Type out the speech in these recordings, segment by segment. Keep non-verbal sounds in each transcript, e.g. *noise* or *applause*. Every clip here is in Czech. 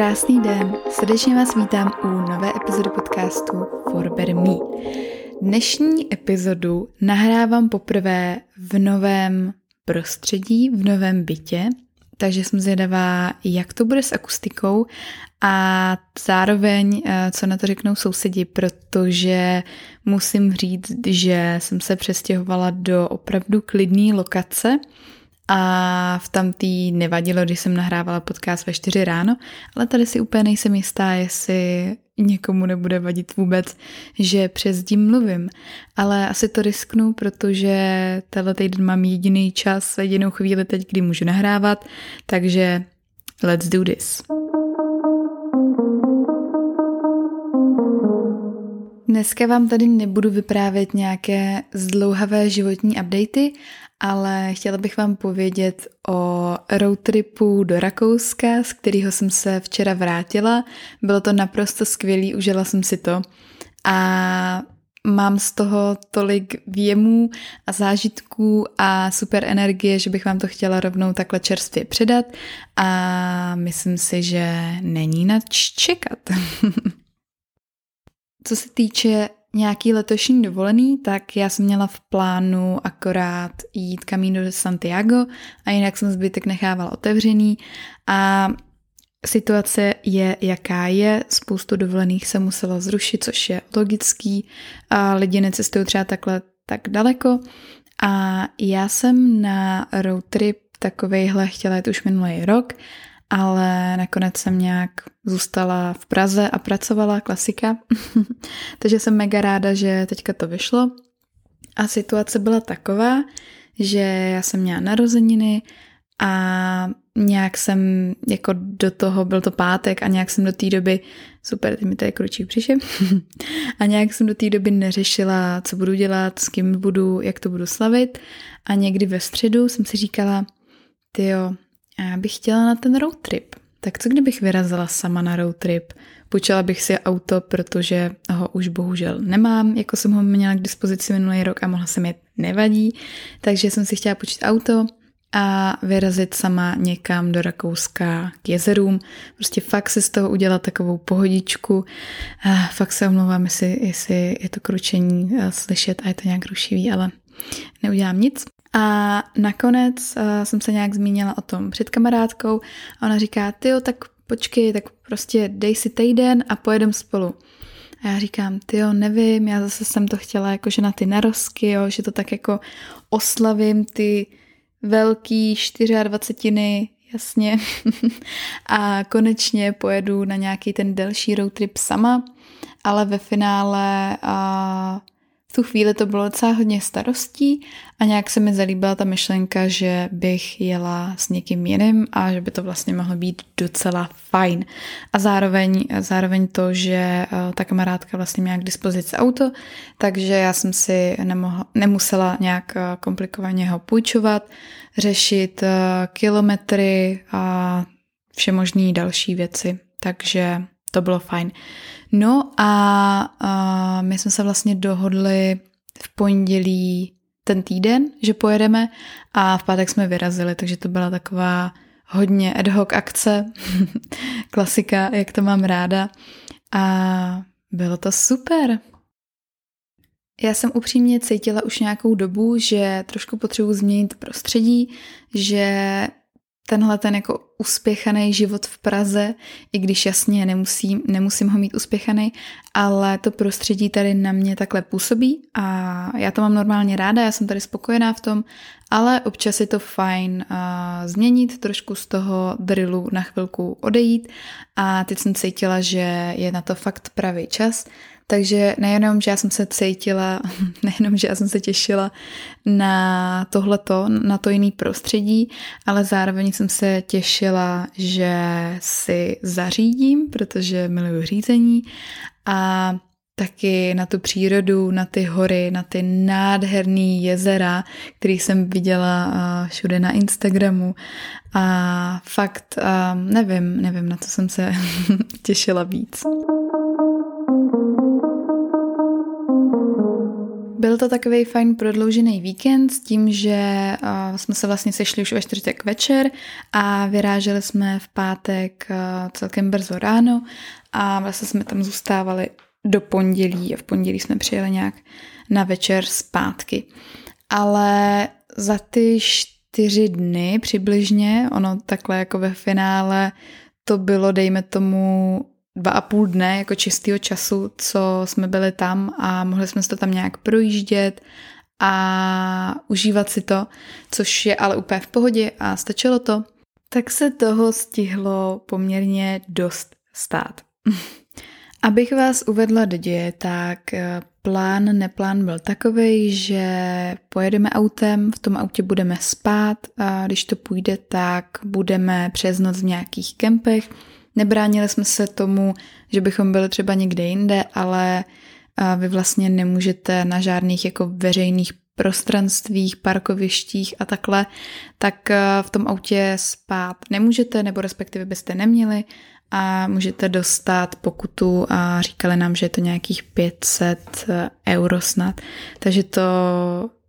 Krásný den, srdečně vás vítám u nové epizody podcastu For Me. Dnešní epizodu nahrávám poprvé v novém prostředí, v novém bytě, takže jsem zvědavá, jak to bude s akustikou a zároveň, eh, co na to řeknou sousedi, protože musím říct, že jsem se přestěhovala do opravdu klidné lokace, a v tamtý nevadilo, když jsem nahrávala podcast ve 4 ráno, ale tady si úplně nejsem jistá, jestli někomu nebude vadit vůbec, že přes dím mluvím. Ale asi to risknu, protože tenhle týden mám jediný čas, jedinou chvíli teď, kdy můžu nahrávat, takže let's do this. Dneska vám tady nebudu vyprávět nějaké zdlouhavé životní updaty, ale chtěla bych vám povědět o roadtripu do Rakouska, z kterého jsem se včera vrátila. Bylo to naprosto skvělý, užila jsem si to a mám z toho tolik věmů a zážitků a super energie, že bych vám to chtěla rovnou takhle čerstvě předat a myslím si, že není na čekat. *laughs* Co se týče nějaký letošní dovolený, tak já jsem měla v plánu akorát jít Camino de Santiago a jinak jsem zbytek nechávala otevřený. A situace je, jaká je. Spoustu dovolených se muselo zrušit, což je logický. A lidi necestují třeba takhle tak daleko. A já jsem na road trip takovejhle chtěla jít už minulý rok ale nakonec jsem nějak zůstala v Praze a pracovala, klasika. *laughs* Takže jsem mega ráda, že teďka to vyšlo. A situace byla taková, že já jsem měla narozeniny a nějak jsem jako do toho, byl to pátek a nějak jsem do té doby, super, ty mi tady kručí přišel, *laughs* a nějak jsem do té doby neřešila, co budu dělat, s kým budu, jak to budu slavit a někdy ve středu jsem si říkala, ty jo, a já bych chtěla na ten road trip. Tak co kdybych vyrazila sama na road trip? Půjčila bych si auto, protože ho už bohužel nemám, jako jsem ho měla k dispozici minulý rok a mohla jsem jet, nevadí. Takže jsem si chtěla půjčit auto a vyrazit sama někam do Rakouska k jezerům. Prostě fakt si z toho udělat takovou pohodičku. A fakt se omlouvám, jestli, jestli je to kručení slyšet a je to nějak rušivý, ale neudělám nic. A nakonec uh, jsem se nějak zmínila o tom před kamarádkou a ona říká, ty tak počkej, tak prostě dej si týden a pojedem spolu. A já říkám, ty jo, nevím, já zase jsem to chtěla jakože na ty narosky, jo, že to tak jako oslavím ty velký 24 jasně. *laughs* a konečně pojedu na nějaký ten delší road trip sama, ale ve finále uh, v tu chvíli to bylo docela hodně starostí a nějak se mi zalíbila ta myšlenka, že bych jela s někým jiným a že by to vlastně mohlo být docela fajn. A zároveň, zároveň to, že eh, ta kamarádka vlastně měla k dispozici auto, takže já jsem si nemohla, nemusela nějak eh, komplikovaně ho půjčovat, řešit eh, kilometry a vše možné další věci. Takže to bylo fajn. No a, a my jsme se vlastně dohodli v pondělí ten týden, že pojedeme a v pátek jsme vyrazili, takže to byla taková hodně ad hoc akce, *laughs* klasika, jak to mám ráda a bylo to super. Já jsem upřímně cítila už nějakou dobu, že trošku potřebuji změnit prostředí, že tenhle ten jako uspěchaný život v Praze, i když jasně nemusím, nemusím ho mít uspěchaný, ale to prostředí tady na mě takhle působí a já to mám normálně ráda, já jsem tady spokojená v tom, ale občas je to fajn uh, změnit, trošku z toho drillu na chvilku odejít. A teď jsem cítila, že je na to fakt pravý čas, takže nejenom, že já jsem se cítila, *laughs* nejenom, že já jsem se těšila na tohleto, na to jiný prostředí, ale zároveň jsem se těšila, že si zařídím, protože miluju řízení a taky na tu přírodu, na ty hory, na ty nádherné jezera, který jsem viděla všude na Instagramu a fakt nevím, nevím, na co jsem se *laughs* těšila víc. Byl to takový fajn prodloužený víkend s tím, že uh, jsme se vlastně sešli už ve čtvrtek večer a vyráželi jsme v pátek uh, celkem brzo ráno a vlastně jsme tam zůstávali do pondělí a v pondělí jsme přijeli nějak na večer zpátky. Ale za ty čtyři dny přibližně, ono takhle jako ve finále to bylo, dejme tomu, dva a půl dne jako čistého času, co jsme byli tam a mohli jsme se to tam nějak projíždět a užívat si to, což je ale úplně v pohodě a stačilo to, tak se toho stihlo poměrně dost stát. *laughs* Abych vás uvedla do děje, tak eh, plán, neplán byl takový, že pojedeme autem, v tom autě budeme spát a když to půjde, tak budeme přes noc v nějakých kempech. Nebránili jsme se tomu, že bychom byli třeba někde jinde, ale vy vlastně nemůžete na žádných jako veřejných prostranstvích, parkovištích a takhle, tak v tom autě spát nemůžete, nebo respektive byste neměli a můžete dostat pokutu a říkali nám, že je to nějakých 500 eh, euro snad. Takže to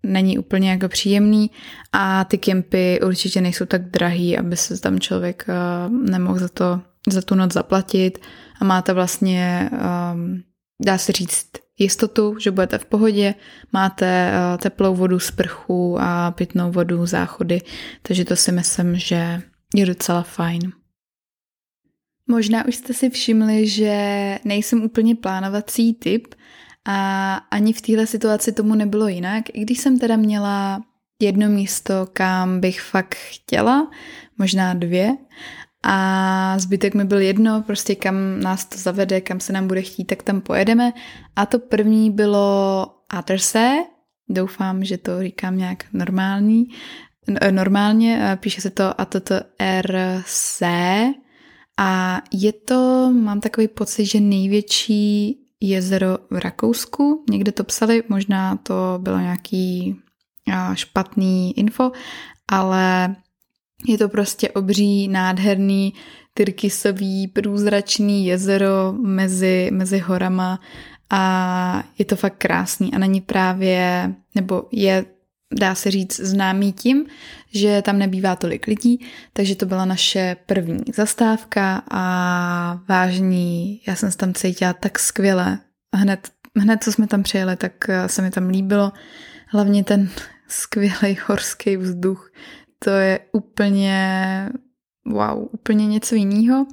není úplně jako příjemný a ty kempy určitě nejsou tak drahý, aby se tam člověk eh, nemohl za to za tu noc zaplatit a máte vlastně, um, dá se říct, jistotu, že budete v pohodě, máte uh, teplou vodu, sprchu a pitnou vodu, záchody, takže to si myslím, že je docela fajn. Možná už jste si všimli, že nejsem úplně plánovací typ a ani v téhle situaci tomu nebylo jinak, i když jsem teda měla jedno místo, kam bych fakt chtěla, možná dvě, a zbytek mi byl jedno, prostě kam nás to zavede, kam se nám bude chtít, tak tam pojedeme. A to první bylo Attersee, doufám, že to říkám nějak normální, normálně, píše se to ATTRC a je to, mám takový pocit, že největší jezero v Rakousku, někde to psali, možná to bylo nějaký špatný info, ale je to prostě obří, nádherný, tyrkysový, průzračný jezero mezi, mezi horama a je to fakt krásný a není právě, nebo je, dá se říct, známý tím, že tam nebývá tolik lidí, takže to byla naše první zastávka a vážní, já jsem se tam cítila tak skvěle. Hned, hned co jsme tam přijeli, tak se mi tam líbilo. Hlavně ten *laughs* skvělý horský vzduch, to je úplně wow, úplně něco jiného.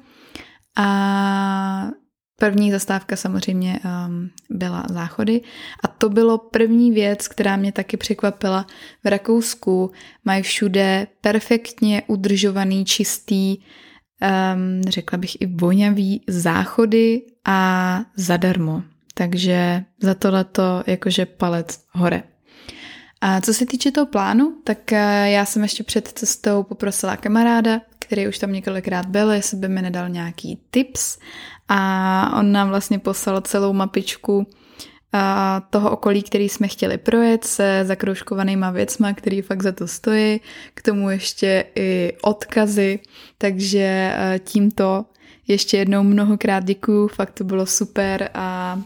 A první zastávka samozřejmě um, byla záchody a to bylo první věc, která mě taky překvapila. V Rakousku mají všude perfektně udržovaný, čistý, um, řekla bych i vonavý záchody a zadarmo. Takže za tohleto jakože palec hore. A co se týče toho plánu, tak eh, já jsem ještě před cestou poprosila kamaráda, který už tam několikrát byl, jestli by mi nedal nějaký tips. A on nám vlastně poslal celou mapičku eh, toho okolí, který jsme chtěli projet se zakroužkovanýma věcma, který fakt za to stojí, k tomu ještě i odkazy, takže eh, tímto ještě jednou mnohokrát děkuju, fakt to bylo super a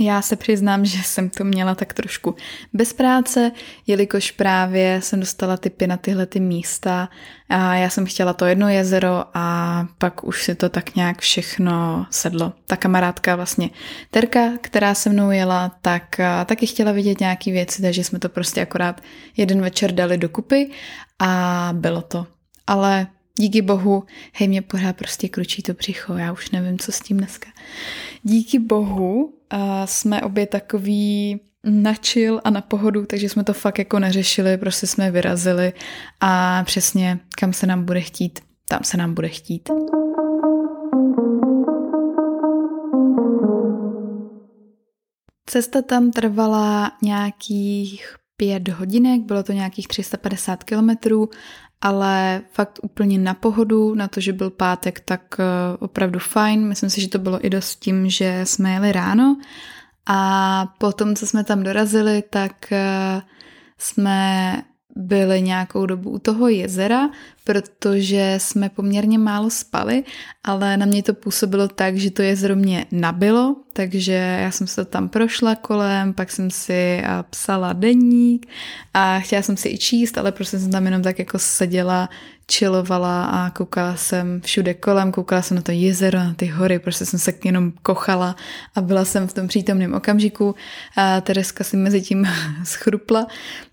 já se přiznám, že jsem to měla tak trošku bez práce, jelikož právě jsem dostala typy na tyhle ty místa a já jsem chtěla to jedno jezero a pak už si to tak nějak všechno sedlo. Ta kamarádka vlastně Terka, která se mnou jela, tak taky chtěla vidět nějaký věci, takže jsme to prostě akorát jeden večer dali dokupy a bylo to. Ale díky bohu, hej, mě pořád prostě kručí to břicho, já už nevím, co s tím dneska. Díky bohu a jsme obě takový načil a na pohodu, takže jsme to fakt jako neřešili, prostě jsme vyrazili a přesně kam se nám bude chtít, tam se nám bude chtít. Cesta tam trvala nějakých pět hodinek, bylo to nějakých 350 kilometrů, ale fakt úplně na pohodu, na to, že byl pátek, tak eh, opravdu fajn. Myslím si, že to bylo i dost tím, že jsme jeli ráno a potom, co jsme tam dorazili, tak eh, jsme byli nějakou dobu u toho jezera, protože jsme poměrně málo spali, ale na mě to působilo tak, že to jezero mě nabilo, takže já jsem se tam prošla kolem, pak jsem si psala deník a chtěla jsem si i číst, ale prostě jsem tam jenom tak jako seděla, čilovala a koukala jsem všude kolem, koukala jsem na to jezero, na ty hory, prostě jsem se jenom kochala a byla jsem v tom přítomném okamžiku. A Tereska si mezi tím *laughs* schrupla,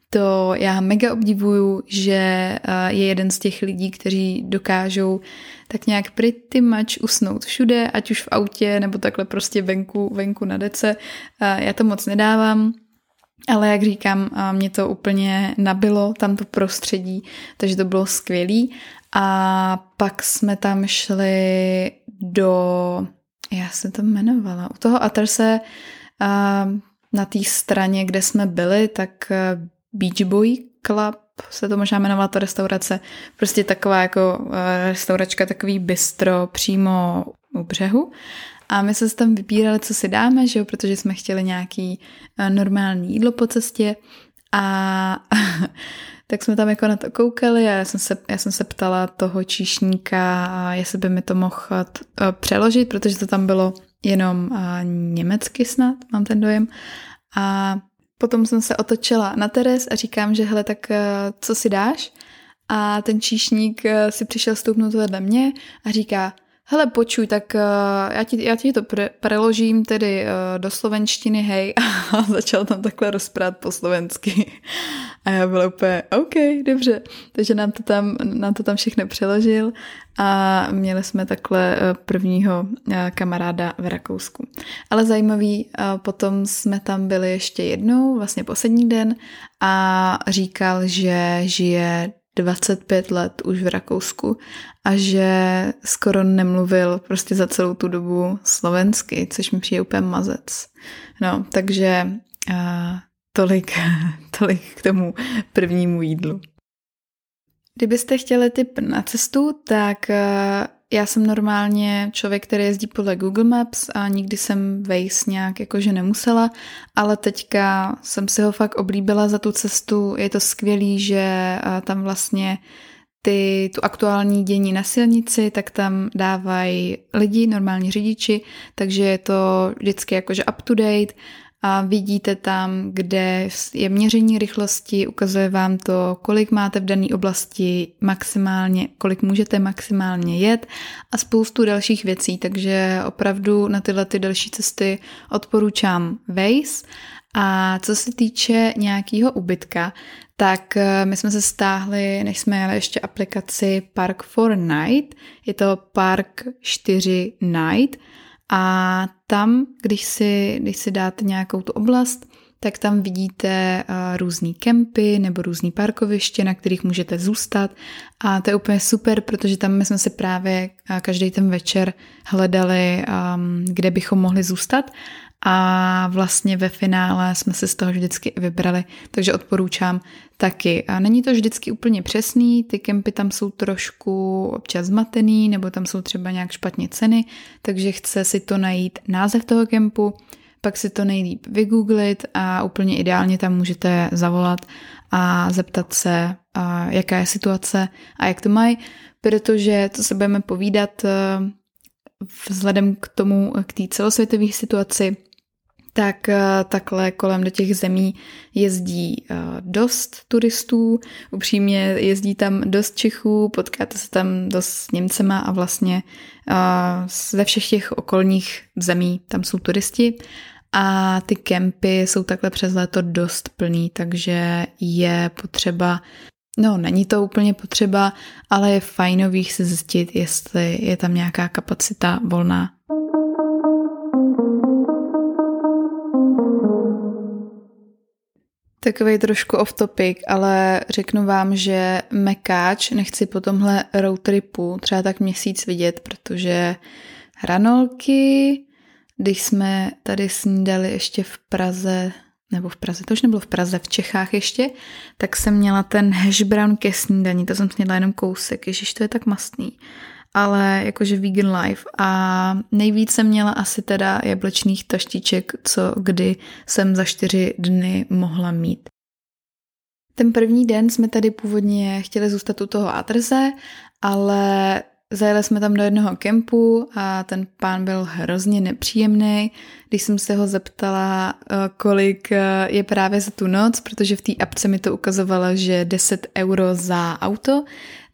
to já mega obdivuju, že eh, je jeden z těch lidí, kteří dokážou tak nějak pretty much usnout všude, ať už v autě nebo takhle prostě venku, venku na dece. Eh, já to moc nedávám, ale jak říkám, eh, mě to úplně nabilo, tam to prostředí, takže to bylo skvělý. A pak jsme tam šli do, já se to jmenovala, u toho Aterse na té straně, kde jsme byli, tak Beach Boy Club se to možná jmenovala ta restaurace. Prostě taková jako eh, restauračka, takový bistro přímo u břehu. A my se tam vybírali, co si dáme, že jo, protože jsme chtěli nějaký eh, normální jídlo po cestě. A *laughs* tak jsme tam jako na to koukali a já jsem se, já jsem se ptala toho číšníka, jestli by mi to mohl eh, přeložit, protože to tam bylo jenom německy snad, mám ten dojem. A Potom jsem se otočila na Teres a říkám, že hele, tak eh, co si dáš? A ten číšník eh, si přišel stoupnout vedle mě a říká, hele, počuj, tak uh, já, ti, já ti to pre, preložím tedy uh, do slovenštiny, hej, *laughs* a začal tam takhle rozprát po slovensky. A já byla úplně, OK, dobře. Takže nám to tam, nám to tam všechno přeložil a měli jsme takhle uh, prvního kamaráda v Rakousku. Ale zajímavý, potom jsme tam byli ještě jednou, vlastně poslední den a říkal, že žije 25 let už v Rakousku a že skoro nemluvil prostě za celou tu dobu slovensky, což mi přijde úplně mazec. No, takže uh, tolik, *laughs* tolik k tomu prvnímu jídlu. Kdybyste chtěli tip na cestu, tak já jsem normálně člověk, který jezdí podle Google Maps a nikdy jsem Waze nějak jakože nemusela, ale teďka jsem si ho fakt oblíbila za tu cestu. Je to skvělý, že tam vlastně ty, tu aktuální dění na silnici, tak tam dávají lidi, normální řidiči, takže je to vždycky jakože up to date a vidíte tam, kde je měření rychlosti, ukazuje vám to, kolik máte v dané oblasti maximálně, kolik můžete maximálně jet a spoustu dalších věcí, takže opravdu na tyhle ty další cesty odporučám Waze. A co se týče nějakého ubytka, tak eh, my jsme se stáhli, než jsme jeli ještě aplikaci Park for Night, je to Park 4 Night a tam, když si, když si dáte nějakou tu oblast, tak tam vidíte uh, různý kempy nebo různý parkoviště, na kterých můžete zůstat. A to je úplně super, protože tam my jsme si právě uh, každý ten večer hledali, um, kde bychom mohli zůstat a vlastně ve finále jsme se z toho vždycky vybrali, takže odporučám taky. A není to vždycky úplně přesný, ty kempy tam jsou trošku občas zmatený, nebo tam jsou třeba nějak špatně ceny, takže chce si to najít název toho kempu, pak si to nejlíp vygooglit a úplně ideálně tam můžete zavolat a zeptat se, jaká je situace a jak to mají, protože to se budeme povídat eh, vzhledem k tomu, k té celosvětové situaci, tak eh, takhle kolem do těch zemí jezdí eh, dost turistů, upřímně jezdí tam dost Čechů, potkáte se tam dost s Němcema a vlastně eh, ze všech těch okolních zemí tam jsou turisti a ty kempy jsou takhle přes léto dost plný, takže je potřeba No, není to úplně potřeba, ale je fajnový si zjistit, jestli je tam nějaká kapacita volná. Takový trošku off topic, ale řeknu vám, že mekáč nechci po tomhle road tripu třeba tak měsíc vidět, protože hranolky, když jsme tady snídali ještě v Praze, nebo v Praze, to už nebylo v Praze, v Čechách ještě, tak jsem měla ten hash brown ke snídaní, to jsem snědla jenom kousek, ježiš, to je tak mastný ale jakože vegan life a nejvíc jsem měla asi teda jablečných taštiček, co kdy jsem za čtyři dny mohla mít. Ten první den jsme tady původně chtěli zůstat u toho Atrze, ale Zajeli jsme tam do jednoho kempu a ten pán byl hrozně nepříjemný. Když jsem se ho zeptala, eh, kolik eh, je právě za tu noc, protože v té apce mi to ukazovalo, že 10 euro za auto,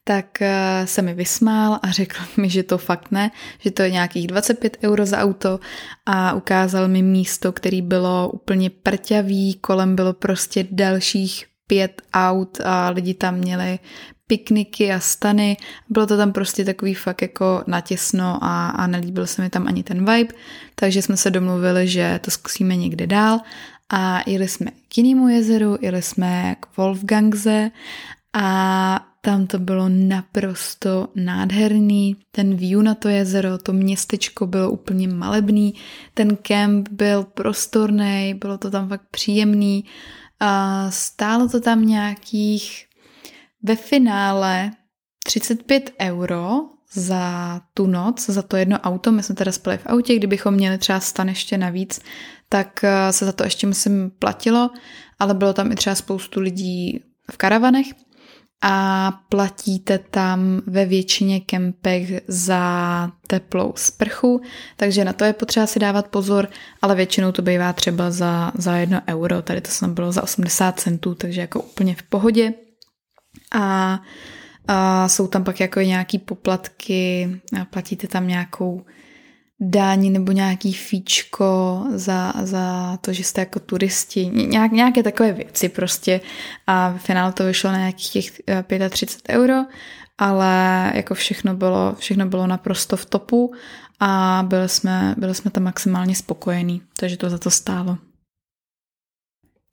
tak eh, se mi vysmál a řekl *laughs* mi, že to fakt ne, že to je nějakých 25 euro za auto a ukázal mi místo, který bylo úplně prťavý, kolem bylo prostě dalších pět aut a lidi tam měli pikniky a stany. Bylo to tam prostě takový fakt jako natěsno a, a nelíbil se mi tam ani ten vibe, takže jsme se domluvili, že to zkusíme někde dál a jeli jsme k jinému jezeru, jeli jsme k Wolfgangze a tam to bylo naprosto nádherný, ten view na to jezero, to městečko bylo úplně malebný, ten kemp byl prostorný, bylo to tam fakt příjemný, a stálo to tam nějakých ve finále 35 euro za tu noc, za to jedno auto. My jsme teda spali v autě, kdybychom měli třeba stan ještě navíc, tak eh, se za to ještě myslím platilo, ale bylo tam i třeba spoustu lidí v karavanech a platíte tam ve většině kempech za teplou sprchu, takže na to je potřeba si dávat pozor, ale většinou to bývá třeba za, za jedno euro, tady to snad bylo za 80 centů, takže jako úplně v pohodě. A, a jsou tam pak jako nějaký poplatky, a platíte tam nějakou dání nebo nějaký fíčko za, za to, že jste jako turisti, nějak, nějaké takové věci prostě a v finále to vyšlo na nějakých těch 35 eh, euro, ale jako všechno bylo, všechno bylo naprosto v topu a byli jsme, byli jsme tam maximálně spokojení, takže to za to stálo.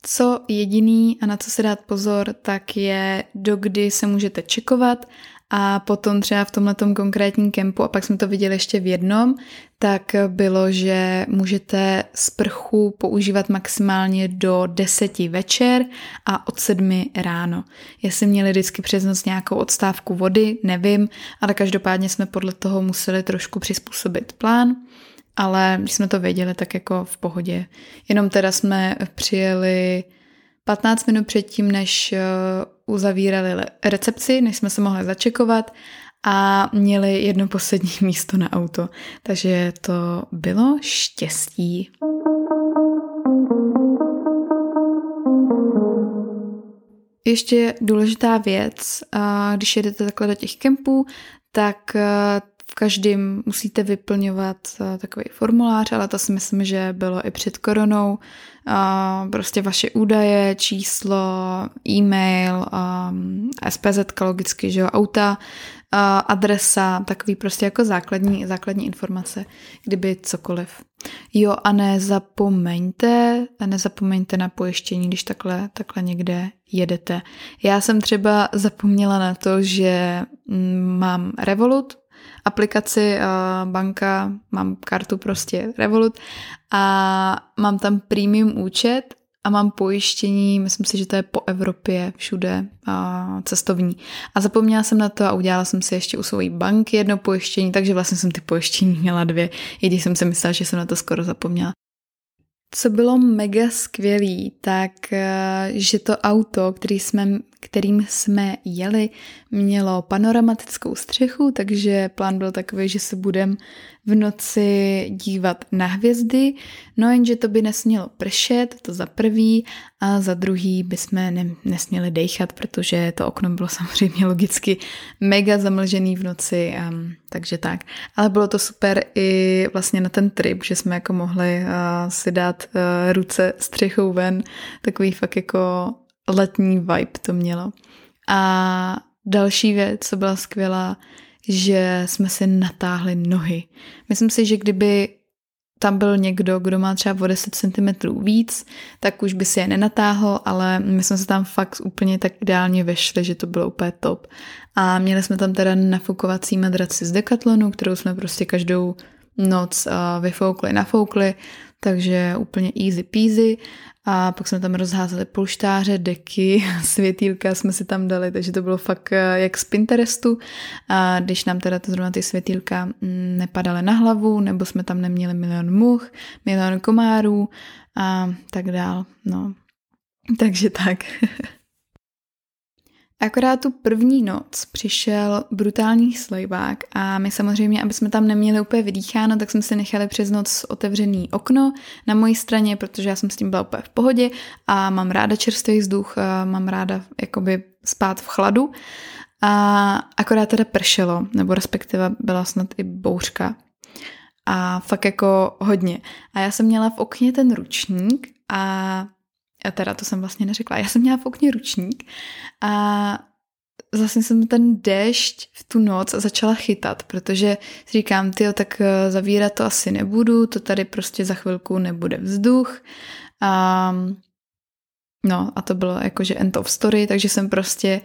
Co jediný a na co se dát pozor, tak je, dokdy se můžete čekovat a potom třeba v tomhle konkrétním kempu, a pak jsme to viděli ještě v jednom, tak bylo, že můžete sprchu používat maximálně do 10 večer a od 7 ráno. Jestli měli vždycky přes noc nějakou odstávku vody, nevím, ale každopádně jsme podle toho museli trošku přizpůsobit plán ale když jsme to věděli, tak jako v pohodě. Jenom teda jsme přijeli 15 minut předtím, než uzavírali recepci, než jsme se mohli začekovat a měli jedno poslední *laughs* místo na auto. Takže to bylo štěstí. Ještě důležitá věc, když jedete takhle do těch kempů, tak v každém musíte vyplňovat eh, takový formulář, ale to si myslím, že bylo i před koronou. Prostě vaše údaje, číslo, e-mail, SPZ logicky, že jo, auta, adresa, takový prostě jako základní, základní informace, kdyby cokoliv. Jo a nezapomeňte, nezapomeňte na pojištění, když takhle, takhle někde jedete. Já jsem třeba zapomněla na to, že mm, mám Revolut, aplikaci banka, mám kartu prostě Revolut a mám tam premium účet a mám pojištění, myslím si, že to je po Evropě všude a cestovní. A zapomněla jsem na to a udělala jsem si ještě u svojí banky jedno pojištění, takže vlastně jsem ty pojištění měla dvě, i když jsem si myslela, že jsem na to skoro zapomněla. Co bylo mega skvělý, tak eh, že to auto, který jsme, kterým jsme jeli, mělo panoramatickou střechu, takže plán byl takový, že se budeme v noci dívat na hvězdy, no jenže to by nesmělo pršet, to za prvý, a za druhý bychom ne, nesměli dejchat, protože to okno bylo *laughs* samozřejmě logicky mega zamlžený v noci, um, takže tak. Ale bylo to super i vlastně na ten trip, že jsme jako mohli uh, si dát uh, ruce střechou ven, takový fakt jako letní vibe to mělo. A další věc, co byla skvělá, že jsme si natáhli nohy. Myslím si, že kdyby tam byl někdo, kdo má třeba o 10 cm víc, tak už by si je nenatáhl, ale my jsme se tam fakt úplně tak ideálně vešli, že to bylo úplně top. A měli jsme tam teda nafukovací madraci z Decathlonu, kterou jsme prostě každou noc vyfoukli, nafoukli, takže úplně easy peasy a pak jsme tam rozházeli polštáře, deky, *laughs* světýlka jsme si tam dali, takže to bylo fakt eh, jak z Pinterestu. A když nám teda to zrovna ty světýlka mm, nepadaly na hlavu, nebo jsme tam neměli milion much, milion komárů a tak dál. No. *laughs* Takže tak. *laughs* Akorát tu první noc přišel brutální slejvák a my samozřejmě, aby jsme tam neměli úplně vydýcháno, tak jsme si nechali přes noc otevřený okno na mojí straně, protože já jsem s tím byla úplně v pohodě a mám ráda čerstvý vzduch, mám ráda jakoby spát v chladu. A akorát teda pršelo, nebo respektive byla snad i bouřka. A fakt jako hodně. A já jsem měla v okně ten ručník a a teda to jsem vlastně neřekla, já jsem měla v okně ručník a zase jsem ten déšť v tu noc začala chytat, protože si říkám, ty tak eh, zavírat to asi nebudu, to tady prostě za chvilku nebude vzduch. A, no a to bylo jakože end of story, takže jsem prostě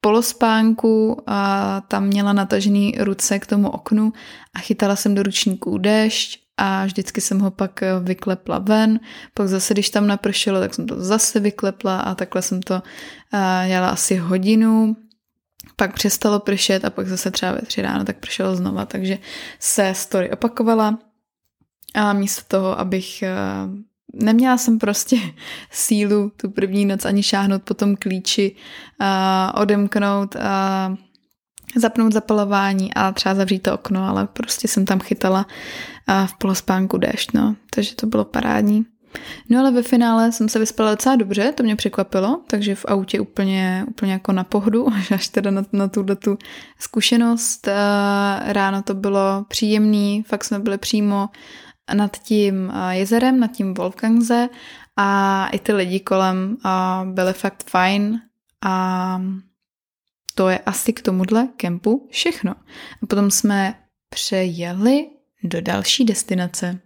polospánku a tam měla natažený ruce k tomu oknu a chytala jsem do ručníků déšť a vždycky jsem ho pak eh, vyklepla ven. Pak zase, když tam napršelo, tak jsem to zase vyklepla a takhle jsem to eh, dělala asi hodinu. Pak přestalo pršet a pak zase třeba ve tři ráno tak pršelo znova, takže se story opakovala a místo toho, abych eh, neměla jsem prostě *laughs* sílu tu první noc ani šáhnout po tom klíči, a odemknout a zapnout zapalování a třeba zavřít to okno, ale prostě jsem tam chytala v polospánku déšť, no. Takže to bylo parádní. No ale ve finále jsem se vyspala docela dobře, to mě překvapilo, takže v autě úplně, úplně jako na pohodu, *laughs* až teda na, na tuhle tu zkušenost. Ráno to bylo příjemný, fakt jsme byli přímo nad tím jezerem, nad tím Wolfgangse a i ty lidi kolem byli fakt fajn a to je asi k tomuhle kempu všechno. A potom jsme přejeli do další destinace.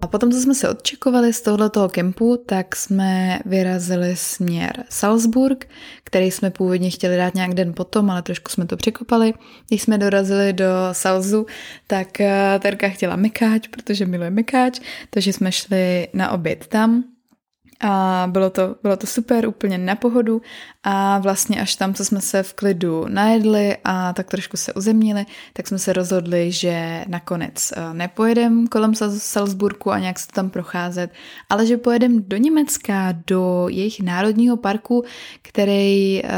A potom, co jsme se odčekovali z tohoto kempu, tak jsme vyrazili směr Salzburg, který jsme původně chtěli dát nějak den potom, ale trošku jsme to překopali. Když jsme dorazili do Salzu, tak eh, Terka chtěla mekáč, protože miluje mekáč, takže jsme šli na oběd tam a bylo to, bylo to super, úplně na pohodu. A vlastně až tam, co jsme se v klidu najedli a tak trošku se uzemnili, tak jsme se rozhodli, že nakonec eh, nepojedem kolem Salzburku a nějak se tam procházet, ale že pojedem do Německa, do jejich národního parku, který uh,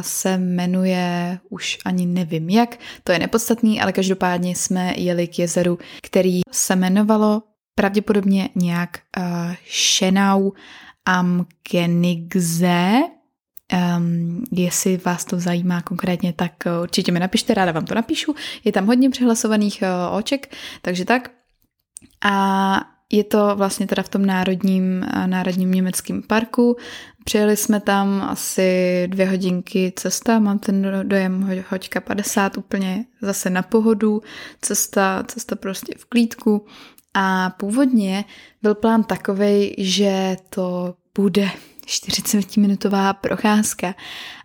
se jmenuje, už ani nevím jak, to je nepodstatný, ale každopádně jsme jeli k jezeru, který se jmenovalo pravděpodobně nějak uh, Šenau am Genigze. Um, jestli vás to zajímá konkrétně, tak určitě mi napište, ráda vám to napíšu. Je tam hodně přihlasovaných uh, oček, takže tak. A je to vlastně teda v tom národním, národním německém parku. Přijeli jsme tam asi dvě hodinky cesta, mám ten dojem hoďka 50 úplně zase na pohodu, cesta, cesta prostě v klídku. A původně byl plán takový, že to bude 40-minutová procházka,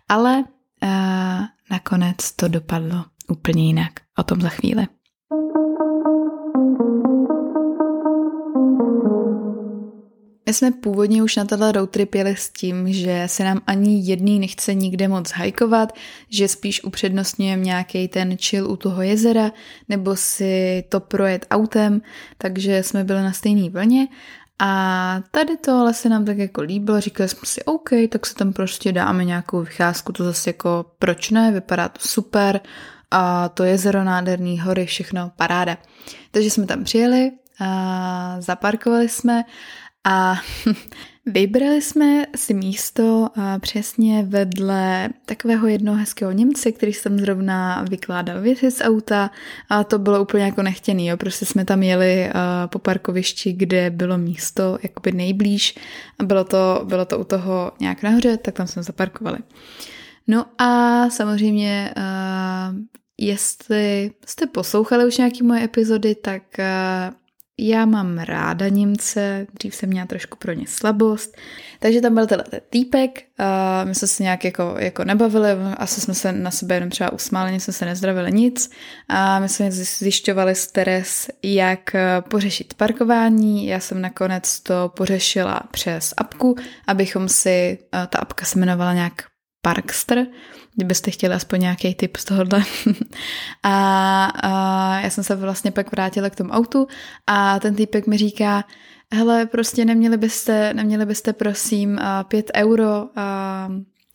ale uh, nakonec to dopadlo úplně jinak. O tom za chvíli. My jsme původně už na tenhle road trip jeli s tím, že se nám ani jedný nechce nikde moc hajkovat, že spíš upřednostňujeme nějaký ten chill u toho jezera, nebo si to projet autem, takže jsme byli na stejné vlně. A tady to ale se nám tak jako líbilo, říkali jsme si OK, tak se tam prostě dáme nějakou vycházku, to zase jako proč ne, vypadá to super, a to jezero nádherný, hory, všechno, paráda. Takže jsme tam přijeli, a zaparkovali jsme a *laughs* vybrali jsme si místo přesně vedle takového jednoho hezkého Němce, který jsem zrovna vykládal věci z auta a to bylo úplně jako nechtěný, jo. prostě jsme tam jeli po parkovišti, kde bylo místo jakoby nejblíž a bylo to, bylo to u toho nějak nahoře, tak tam jsme zaparkovali. No a samozřejmě jestli jste poslouchali už nějaké moje epizody, tak já mám ráda Němce, dřív jsem měla trošku pro ně slabost, takže tam byl tenhle týpek, a my jsme se nějak jako, jako nebavili, asi jsme se na sebe jenom třeba usmáli, jsme se nezdravili nic. A my jsme zjišťovali stres, jak eh, pořešit parkování, já jsem nakonec to pořešila přes apku, abychom si, eh, ta apka se jmenovala nějak Parkster, kdybyste chtěli aspoň nějaký tip z tohohle. *laughs* a, a já jsem se vlastně pak vrátila k tomu autu a ten týpek mi říká, hele, prostě neměli byste, neměli byste prosím pět euro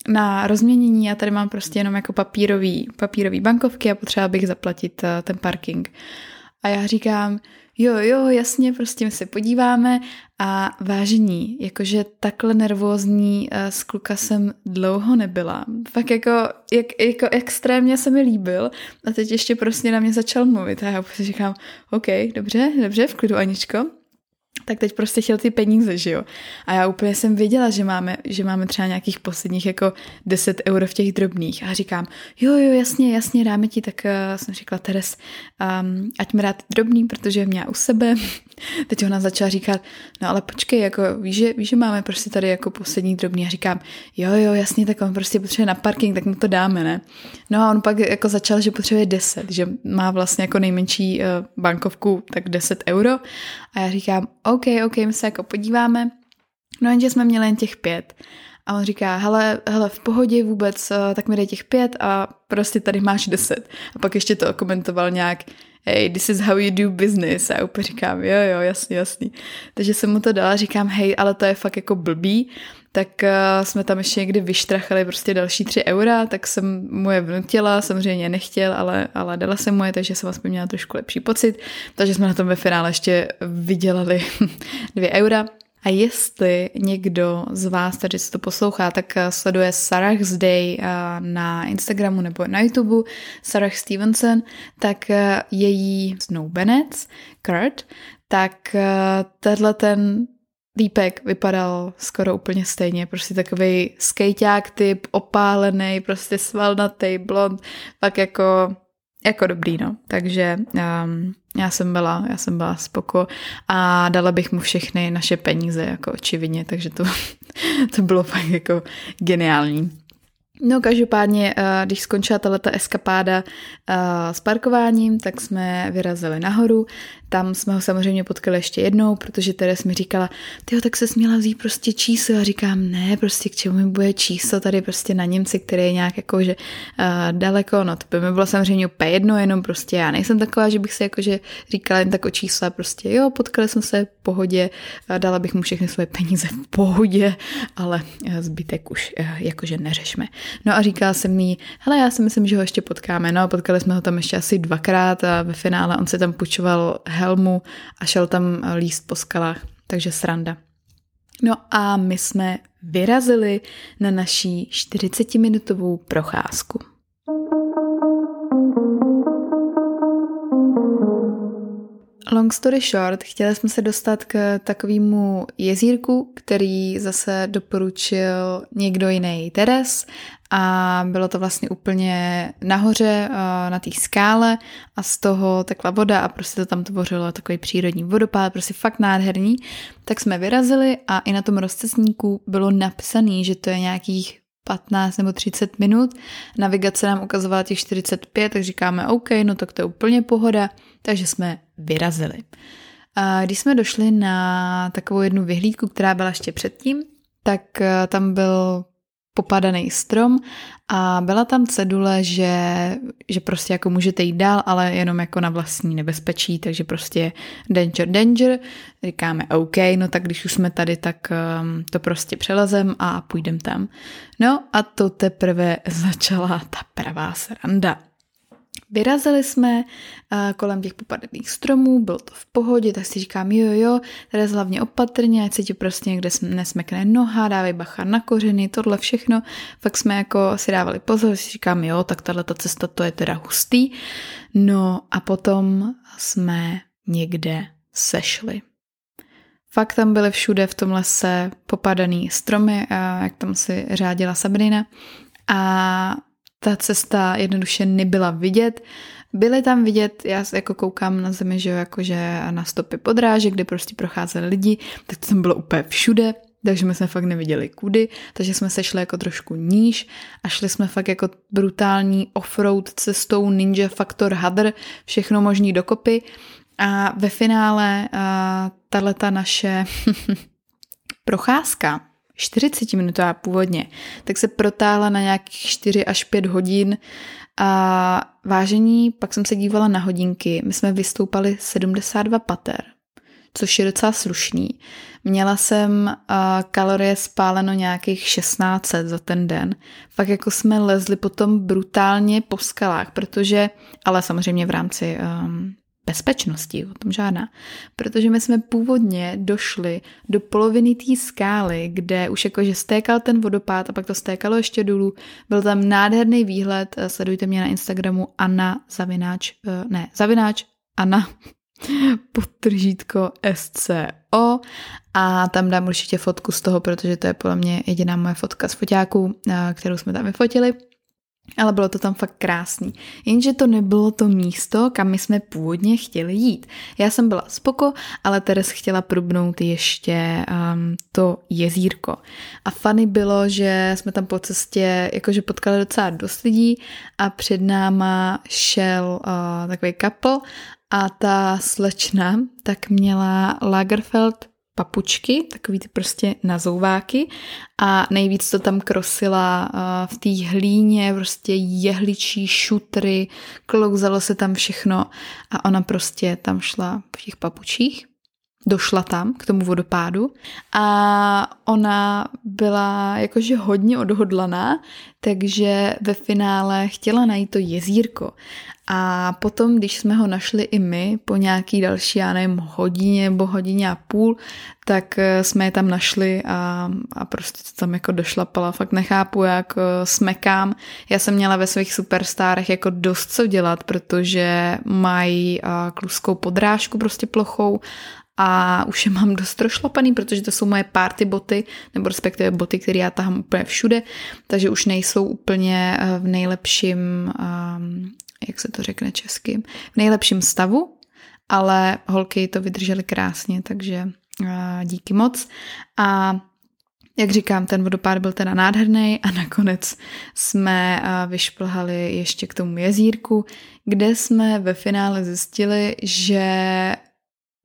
na rozměnění, já tady mám prostě jenom jako papírový, papírový bankovky a potřeba bych zaplatit ten parking. A já říkám, jo, jo, jasně, prostě my se podíváme a vážení, jakože takhle nervózní uh, z kluka jsem dlouho nebyla. Fakt jako, jak, jako extrémně se mi líbil a teď ještě prostě na mě začal mluvit a já prostě říkám, OK, dobře, dobře, v klidu Aničko, tak teď prostě chtěl ty peníze, že jo. A já úplně jsem věděla, že máme, že máme třeba nějakých posledních jako 10 euro v těch drobných. A říkám, jo, jo, jasně, jasně, dáme ti, tak uh, jsem říkala, Teres, um, ať mi rád drobný, protože mě u sebe. *laughs* Teď ona začala říkat, no ale počkej, jako víš, že, víš, že máme prostě tady jako poslední drobný. A říkám, jo, jo, jasně, tak on prostě potřebuje na parking, tak mu to dáme, ne? No a on pak jako začal, že potřebuje 10, že má vlastně jako nejmenší uh, bankovku tak 10 euro. A já říkám, OK, OK, my se jako podíváme. No jenže jsme měli jen těch pět. A on říká, hele, hele, v pohodě vůbec, eh, tak mi dej těch pět a prostě tady máš deset. A pak ještě to komentoval nějak, hey, this is how you do business. A já úplně říkám, jo, jo, jasný, jasný. Takže jsem mu to dala, říkám, hej, ale to je fakt jako blbý. Tak uh, jsme tam ještě někdy vyštrachali prostě další tři eura, tak jsem mu je vnutila, samozřejmě nechtěl, ale, ale dala jsem mu je, takže jsem aspoň měla trošku lepší pocit. Takže jsme na tom ve finále ještě vydělali *laughs* dvě eura. A jestli někdo z vás, tady se to poslouchá, tak eh, sleduje Sarah's Day eh, na Instagramu nebo na YouTube, Sarah Stevenson, tak eh, její snoubenec, Kurt, tak tenhle ten Týpek vypadal skoro úplně stejně, prostě takový skejťák typ, opálený, prostě svalnatý, blond, tak jako jako dobrý, no. Takže um, já jsem byla, já jsem byla spoko a dala bych mu všechny naše peníze, jako očividně, takže to, *laughs* to bylo fakt jako geniální. No každopádně, eh, když skončila tato eskapáda eh, s parkováním, tak jsme vyrazili nahoru. Tam jsme ho samozřejmě potkali ještě jednou, protože Teres mi říkala, ty tak se směla vzít prostě číslo. A říkám, ne, prostě k čemu mi bude číslo tady prostě na Němci, který je nějak jakože uh, daleko. No to by mi bylo samozřejmě úplně jedno, jenom prostě já nejsem taková, že bych se jakože říkala jen tak o čísla, prostě jo, potkali jsme se v pohodě, dala bych mu všechny své peníze v pohodě, ale zbytek už jakože neřešme. No a říkala jsem mi, hele, já si myslím, že ho ještě potkáme. No a potkali jsme ho tam ještě asi dvakrát a ve finále on se tam půjčoval helmu a šel tam líst po skalách, takže sranda. No a my jsme vyrazili na naší 40-minutovou procházku. Long story short, chtěli jsme se dostat k takovému jezírku, který zase doporučil někdo jiný Teres a bylo to vlastně úplně nahoře eh, na té skále a z toho tekla voda a prostě to tam tvořilo takový přírodní vodopád, prostě fakt nádherný. Tak jsme vyrazili a i na tom rozcesníku bylo napsané, že to je nějakých 15 nebo 30 minut. Navigace nám ukazovala těch 45, tak říkáme OK, no tak to je úplně pohoda, takže jsme vyrazili. A když jsme došli na takovou jednu vyhlídku, která byla ještě předtím, tak eh, tam byl popadaný strom a byla tam cedule, že, že prostě jako můžete jít dál, ale jenom jako na vlastní nebezpečí, takže prostě danger, danger. Říkáme OK, no tak když už jsme tady, tak um, to prostě přelezem a půjdem tam. No a to teprve *laughs* začala ta pravá sranda. Vyrazili jsme kolem těch popadených stromů, bylo to v pohodě, tak si říkám, jo, jo, tady hlavně opatrně, ať se ti prostě někde nesmekne noha, dávej bacha na kořeny, tohle všechno. Fakt jsme jako si dávali pozor, si říkám, jo, tak tahle ta cesta to je teda hustý. No a potom jsme někde sešli. Fakt tam byly všude v tom lese popadaný stromy, jak tam si řádila Sabrina. A ta cesta jednoduše nebyla vidět. Byly tam vidět, já jako koukám na zemi, že jakože na stopy podráže, kde prostě procházeli lidi, tak to tam bylo úplně všude, takže my jsme fakt neviděli kudy, takže jsme se šli jako trošku níž a šli jsme fakt jako brutální offroad cestou Ninja Factor Hadr, všechno možný dokopy a ve finále tahle ta naše *laughs* procházka 40 minutová původně, tak se protáhla na nějakých 4 až 5 hodin a vážení, pak jsem se dívala na hodinky, my jsme vystoupali 72 pater, což je docela slušný. Měla jsem uh, kalorie spáleno nějakých 1600 za ten den. Fakt jako jsme lezli potom brutálně po skalách, protože, ale samozřejmě v rámci um, bezpečnosti, o tom žádná. Protože my jsme původně došli do poloviny té skály, kde už jakože stékal ten vodopád a pak to stékalo ještě dolů. Byl tam nádherný výhled, sledujte mě na Instagramu Anna Zavináč, eh, ne, Zavináč Anna *laughs* podtržítko SCO a tam dám určitě fotku z toho, protože to je podle mě jediná moje fotka z foťáků, eh, kterou jsme tam vyfotili. Ale bylo to tam fakt krásný. Jenže to nebylo to místo, kam my jsme původně chtěli jít. Já jsem byla spoko, ale Teres chtěla probnout ještě um, to jezírko. A fany bylo, že jsme tam po cestě jakože potkali docela dost lidí a před náma šel uh, takový kapl a ta slečna tak měla Lagerfeld papučky, takový ty prostě nazouváky a nejvíc to tam krosila v té hlíně, prostě jehličí, šutry, klouzalo se tam všechno a ona prostě tam šla v těch papučích došla tam k tomu vodopádu a ona byla jakože hodně odhodlaná, takže ve finále chtěla najít to jezírko. A potom, když jsme ho našli i my po nějaký další, já nevím, hodině nebo hodině a půl, tak eh, jsme je tam našli a, a prostě tam jako došlapala. Fakt nechápu, jak eh, smekám. Já jsem měla ve svých superstárech jako dost co dělat, protože mají eh, kluskou podrážku prostě plochou a už je mám dost rošlapaný, protože to jsou moje party boty, nebo respektive boty, které já tahám úplně všude, takže už nejsou úplně v nejlepším, um, jak se to řekne česky, v nejlepším stavu, ale holky to vydržely krásně, takže uh, díky moc. A jak říkám, ten vodopád byl teda nádherný a nakonec jsme vyšplhali ještě k tomu jezírku, kde jsme ve finále zjistili, že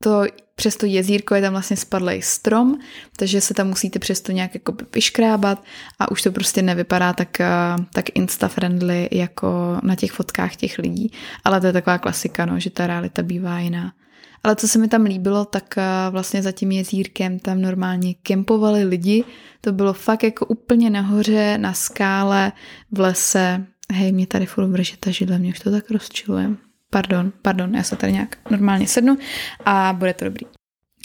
to přes to jezírko je tam vlastně spadlý strom, takže se tam musíte přes to nějak jako vyškrábat a už to prostě nevypadá tak, eh, tak insta-friendly jako na těch fotkách těch lidí. Ale to je taková klasika, no, že ta realita bývá jiná. Ale co se mi tam líbilo, tak eh, vlastně za tím jezírkem tam normálně kempovali lidi. To bylo fakt jako úplně nahoře, na skále, v lese. Hej, mě tady furt vrže ta židle, mě už to tak rozčiluje. Pardon, pardon, já se tady nějak normálně sednu a bude to dobrý.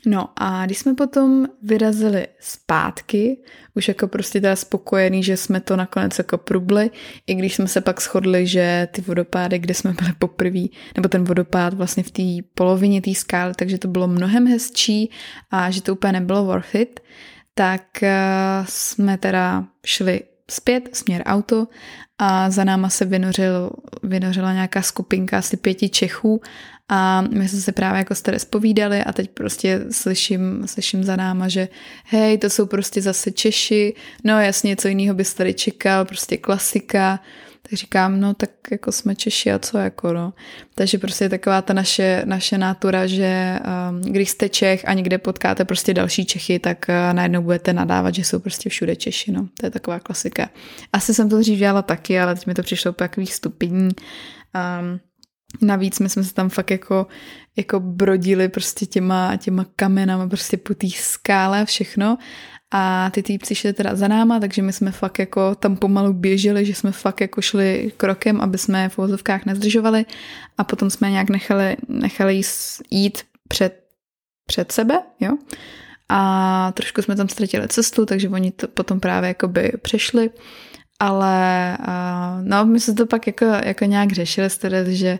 No a když jsme potom vyrazili zpátky, už jako prostě teda spokojený, že jsme to nakonec jako prubli, i když jsme se pak shodli, že ty vodopády, kde jsme byli poprvé, nebo ten vodopád vlastně v té polovině té skály, takže to bylo mnohem hezčí a že to úplně nebylo worth it, tak eh, jsme teda šli zpět, směr auto a za náma se vynořil, vynořila nějaká skupinka asi pěti Čechů a my jsme se právě jako staré spovídali a teď prostě slyším, slyším za náma, že hej, to jsou prostě zase Češi, no jasně, co jiného bys tady čekal, prostě klasika, tak říkám, no tak jako jsme Češi a co jako no. Takže prostě je taková ta naše, naše nátura, že um, když jste Čech a někde potkáte prostě další Čechy, tak uh, najednou budete nadávat, že jsou prostě všude Češi, no. To je taková klasika. Asi jsem to dřív dělala taky, ale teď mi to přišlo po takových stupidní. Um, Navíc my jsme se tam fakt jako, jako brodili prostě těma, těma kamenama prostě po té skále a všechno a ty týpci šli teda za náma, takže my jsme fakt jako tam pomalu běželi, že jsme fakt jako šli krokem, aby jsme v vozovkách nezdržovali a potom jsme nějak nechali, nechali jít před, před sebe, jo. A trošku jsme tam ztratili cestu, takže oni to potom právě jakoby přešli, ale no, my jsme to pak jako, jako nějak řešili, že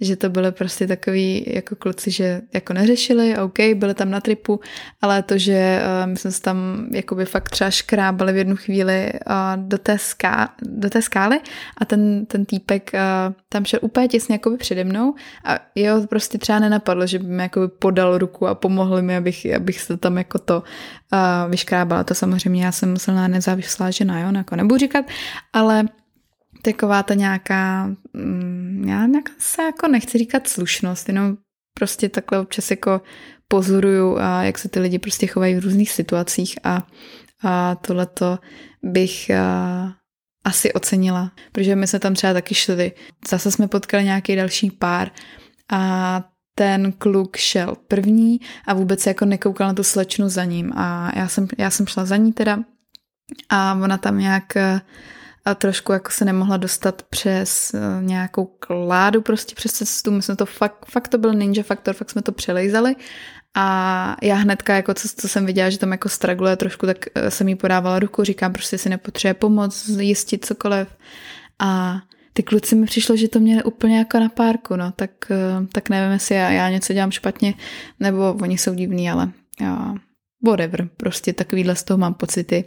že to byly prostě takový jako kluci, že jako neřešili, OK, byli tam na tripu, ale to, že uh, my jsme se tam jakoby fakt třeba škrábali v jednu chvíli uh, do, té ská, do té skály a ten, ten týpek uh, tam šel úplně těsně jakoby přede mnou a jeho prostě třeba nenapadlo, že by mi jakoby podal ruku a pomohli mi, abych, abych se tam jako to uh, vyškrábala. To samozřejmě já jsem silná nezávislá žena, jo, jako nebudu říkat, ale taková ta nějaká, mm, já nějak se jako nechci říkat slušnost, jenom prostě takhle občas jako pozoruju, a jak se ty lidi prostě chovají v různých situacích a, a tohleto bych a, asi ocenila, protože my jsme tam třeba taky šli. Zase jsme potkali nějaký další pár a ten kluk šel první a vůbec se jako nekoukal na tu slečnu za ním a já jsem, já jsem šla za ní teda a ona tam nějak a trošku jako se nemohla dostat přes eh, nějakou kládu prostě přes cestu. My jsme to fakt, fakt to byl ninja faktor, fakt jsme to přelejzali a já hnedka, jako co, co jsem viděla, že tam jako straguluje trošku, tak eh, jsem jí podávala ruku, říkám, prostě si nepotřebuje pomoc, jistit cokoliv. A ty kluci mi přišlo, že to měli úplně jako na párku, no, tak, eh, tak nevím, jestli já, já něco dělám špatně, nebo oni jsou divní, ale já, whatever, prostě takovýhle z toho mám pocity.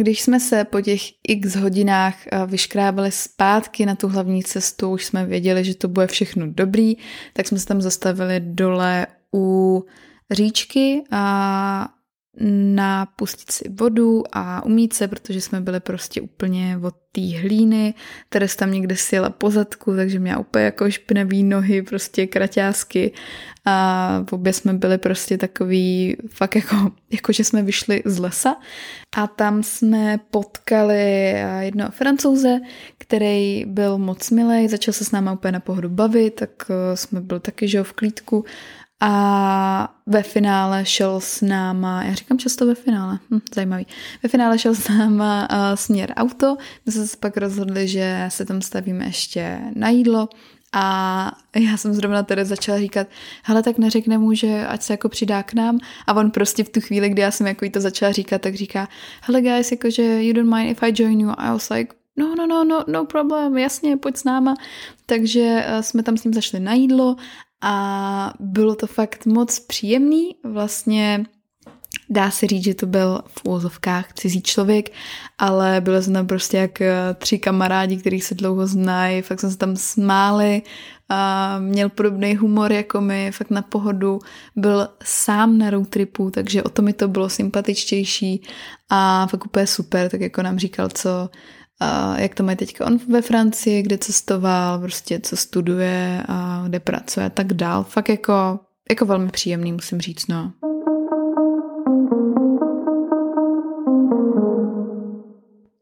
Když jsme se po těch x hodinách eh, vyškrábali zpátky na tu hlavní cestu, už jsme věděli, že to bude všechno dobrý, tak jsme se tam zastavili dole u říčky a napustit si vodu a umít se, protože jsme byli prostě úplně od té hlíny. Teres tam někde sjela po zadku, takže měla úplně jako špinavý nohy, prostě kraťásky. A obě jsme byli prostě takový fakt jako, *laughs* jako že jsme vyšli z lesa. A tam jsme potkali jednoho francouze, který byl moc milý, začal se s náma úplně na pohodu bavit, tak eh, jsme byli taky, že v klídku a ve finále šel s náma, já říkám často ve finále, hm, zajímavý, ve finále šel s náma uh, směr auto, my jsme se pak rozhodli, že se tam stavíme ještě na jídlo a já jsem zrovna tedy začala říkat, hele, tak neřekne mu, že ať se jako přidá k nám. A on prostě v tu chvíli, kdy já jsem jako jí to začala říkat, tak říká, hele guys, jakože you don't mind if I join you. A I was like, no, no, no, no, no problem, jasně, pojď s náma. Takže uh, jsme tam s ním zašli na jídlo a bylo to fakt moc příjemný. Vlastně dá se říct, že to byl v úvozovkách cizí člověk, ale bylo jsme prostě jak eh, tři kamarádi, kteří se dlouho znají, fakt jsme se tam smáli, a měl podobný humor jako my, fakt na pohodu, byl sám na road tripu, takže o to mi to bylo sympatičtější a fakt úplně super, tak jako nám říkal, co a jak to má teďka on ve Francii, kde cestoval, prostě co studuje a kde pracuje a tak dál. Fakt jako, jako velmi příjemný, musím říct, no.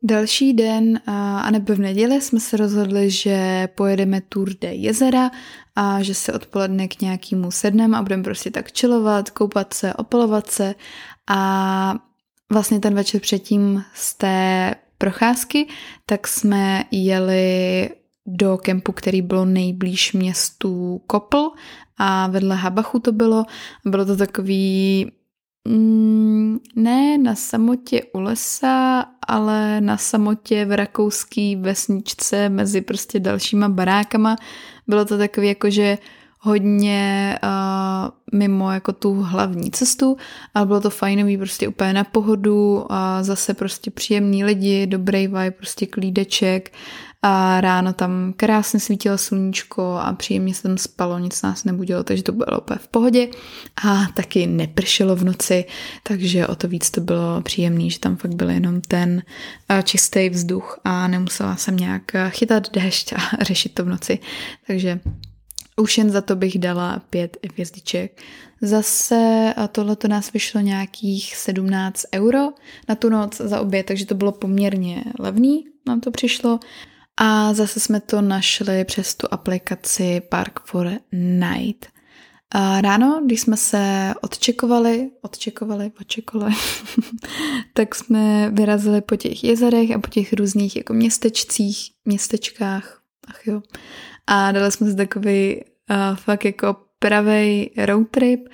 Další den, a nebo v neděli, jsme se rozhodli, že pojedeme Tour de jezera a že se odpoledne k nějakému sednem a budeme prostě tak chillovat, koupat se, opalovat se a vlastně ten večer předtím té procházky, tak jsme jeli do kempu, který bylo nejblíž městu Kopl a vedle Habachu to bylo. Bylo to takový mm, ne na samotě u lesa, ale na samotě v rakouský vesničce mezi prostě dalšíma barákama. Bylo to takový jako, že hodně uh, mimo jako tu hlavní cestu, ale bylo to fajnový, prostě úplně na pohodu a zase prostě příjemný lidi, dobrý vibe, prostě klídeček a ráno tam krásně svítilo sluníčko a příjemně se tam spalo, nic nás nebudilo, takže to bylo úplně v pohodě. A taky nepršelo v noci, takže o to víc to bylo příjemný, že tam fakt byl jenom ten čistý vzduch a nemusela jsem nějak chytat déšť a *laughs* řešit to v noci, takže už jen za to bych dala pět hvězdiček. Zase tohle to nás vyšlo nějakých 17 euro na tu noc za obě, takže to bylo poměrně levný, nám to přišlo. A zase jsme to našli přes tu aplikaci Park for Night. A ráno, když jsme se odčekovali, odčekovali, odčekovali, *laughs* tak jsme vyrazili po těch jezerech a po těch různých jako městečcích, městečkách, ach jo, a dali jsme si takový uh, fakt jako pravej road trip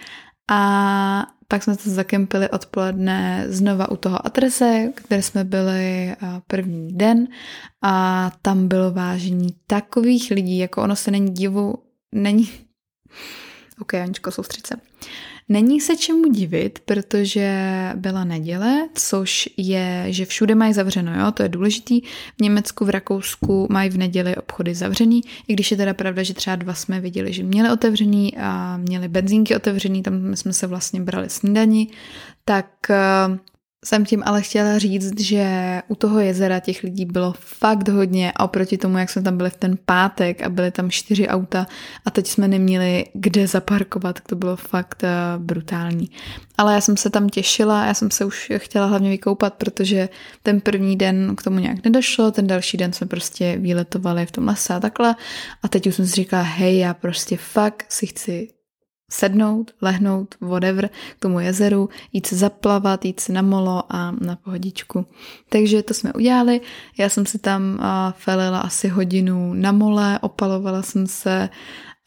a pak jsme se zakempili odpoledne znova u toho adrese, kde jsme byli uh, první den a tam bylo vážení takových lidí, jako ono se není divu, není... *laughs* Ok, Aničko, soustřed se. Není se čemu divit, protože byla neděle, což je, že všude mají zavřeno, jo, to je důležitý. V Německu, v Rakousku mají v neděli obchody zavřený, i když je teda pravda, že třeba dva jsme viděli, že měli otevřený a měli benzínky otevřený, tam jsme se vlastně brali snídani, tak eh, jsem tím ale chtěla říct, že u toho jezera těch lidí bylo fakt hodně a oproti tomu, jak jsme tam byli v ten pátek a byly tam čtyři auta a teď jsme neměli kde zaparkovat, to bylo fakt uh, brutální. Ale já jsem se tam těšila, já jsem se už chtěla hlavně vykoupat, protože ten první den k tomu nějak nedošlo, ten další den jsme prostě výletovali v tom lese a takhle a teď už jsem si říkala, hej, já prostě fakt si chci sednout, lehnout, whatever, k tomu jezeru, jít se zaplavat, jít se na molo a na pohodičku. Takže to jsme udělali. Já jsem si tam felila asi hodinu na mole, opalovala jsem se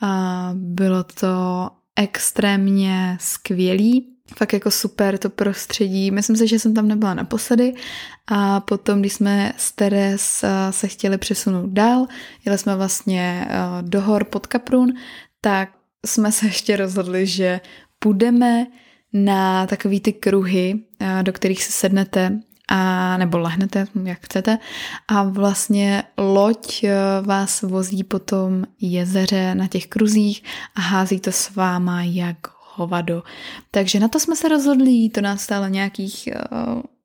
a bylo to extrémně skvělý. Fakt jako super to prostředí. Myslím si, že jsem tam nebyla naposledy a potom, když jsme s Teres se chtěli přesunout dál, jeli jsme vlastně do hor pod Kaprun, tak jsme se ještě rozhodli, že půjdeme na takový ty kruhy, eh, do kterých se sednete a nebo lehnete, jak chcete. A vlastně loď eh, vás vozí po tom jezeře na těch kruzích a hází to s váma jak hovado. Takže na to jsme se rozhodli, to nás stálo nějakých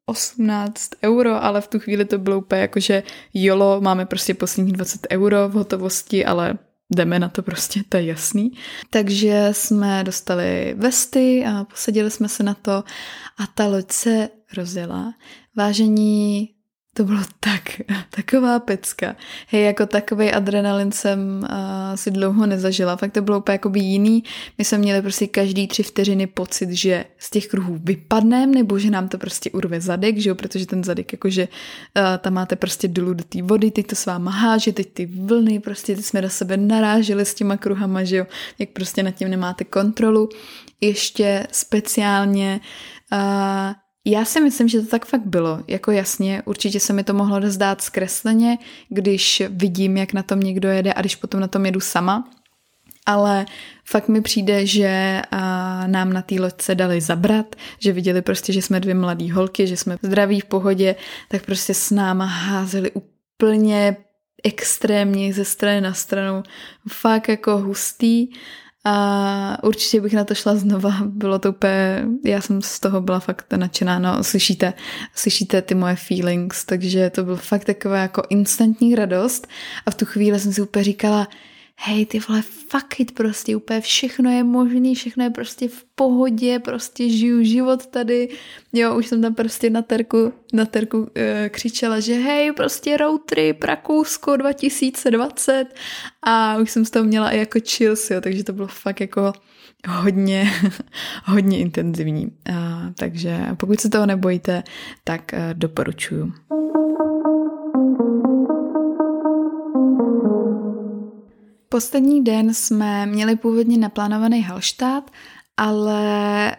18 eh, euro, ale v tu chvíli to bylo úplně jako, že jolo, máme prostě posledních 20 euro v hotovosti, ale jdeme na to prostě, to je jasný. Takže jsme dostali vesty a posadili jsme se na to a ta loď se rozjela. Vážení to bylo tak, *laughs* taková pecka. Hej, jako takový adrenalin jsem uh, si dlouho nezažila. Fakt to bylo úplně jakoby jiný. My jsme měli prostě každý tři vteřiny pocit, že z těch kruhů vypadneme, nebo že nám to prostě urve zadek, že jo, protože ten zadek jakože uh, tam máte prostě dolů do té vody, teď to s váma háže, teď ty vlny, prostě teď jsme do sebe naráželi s těma kruhama, že jo, jak prostě nad tím nemáte kontrolu. Ještě speciálně uh, já si myslím, že to tak fakt bylo. Jako jasně, určitě se mi to mohlo zdát zkresleně, když vidím, jak na tom někdo jede a když potom na tom jedu sama. Ale fakt mi přijde, že nám na té loďce dali zabrat, že viděli prostě, že jsme dvě mladé holky, že jsme zdraví v pohodě, tak prostě s náma házeli úplně extrémně ze strany na stranu. Fakt jako hustý a určitě bych na to šla znova, bylo to úplně, já jsem z toho byla fakt nadšená, no slyšíte, slyšíte ty moje feelings, takže to byl fakt taková jako instantní radost. A v tu chvíli jsem si úplně říkala, hej, ty vole, fuck it, prostě úplně všechno je možný, všechno je prostě v pohodě, prostě žiju život tady, jo, už jsem tam prostě na terku, na terku uh, křičela, že hej, prostě road trip Rakousko 2020 a už jsem z toho měla i jako chills, jo, takže to bylo fakt jako hodně, *laughs* hodně intenzivní. Uh, takže pokud se toho nebojíte, tak uh, doporučuju. Poslední den jsme měli původně naplánovaný Halštát, ale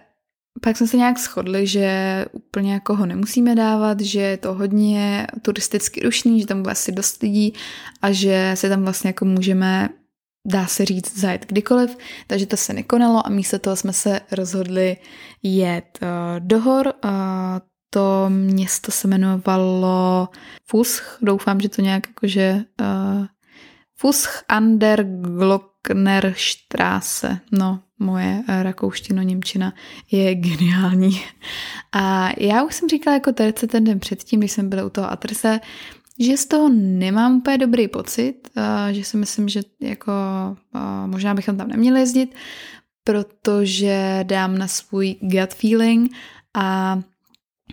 pak jsme se nějak shodli, že úplně jako ho nemusíme dávat, že je to hodně turisticky rušný, že tam bude asi dost lidí a že se tam vlastně jako můžeme, dá se říct, zajet kdykoliv, takže to se nekonalo a místo toho jsme se rozhodli jet uh, do hor. Uh, to město se jmenovalo Fusch, doufám, že to nějak jakože uh, Fusch an der Glocknerstraße. No, moje rakouštino-němčina je geniální. A já už jsem říkala jako terce ten den předtím, když jsem byla u toho Atrse, že z toho nemám úplně dobrý pocit, že si myslím, že jako možná bychom tam neměli jezdit, protože dám na svůj gut feeling a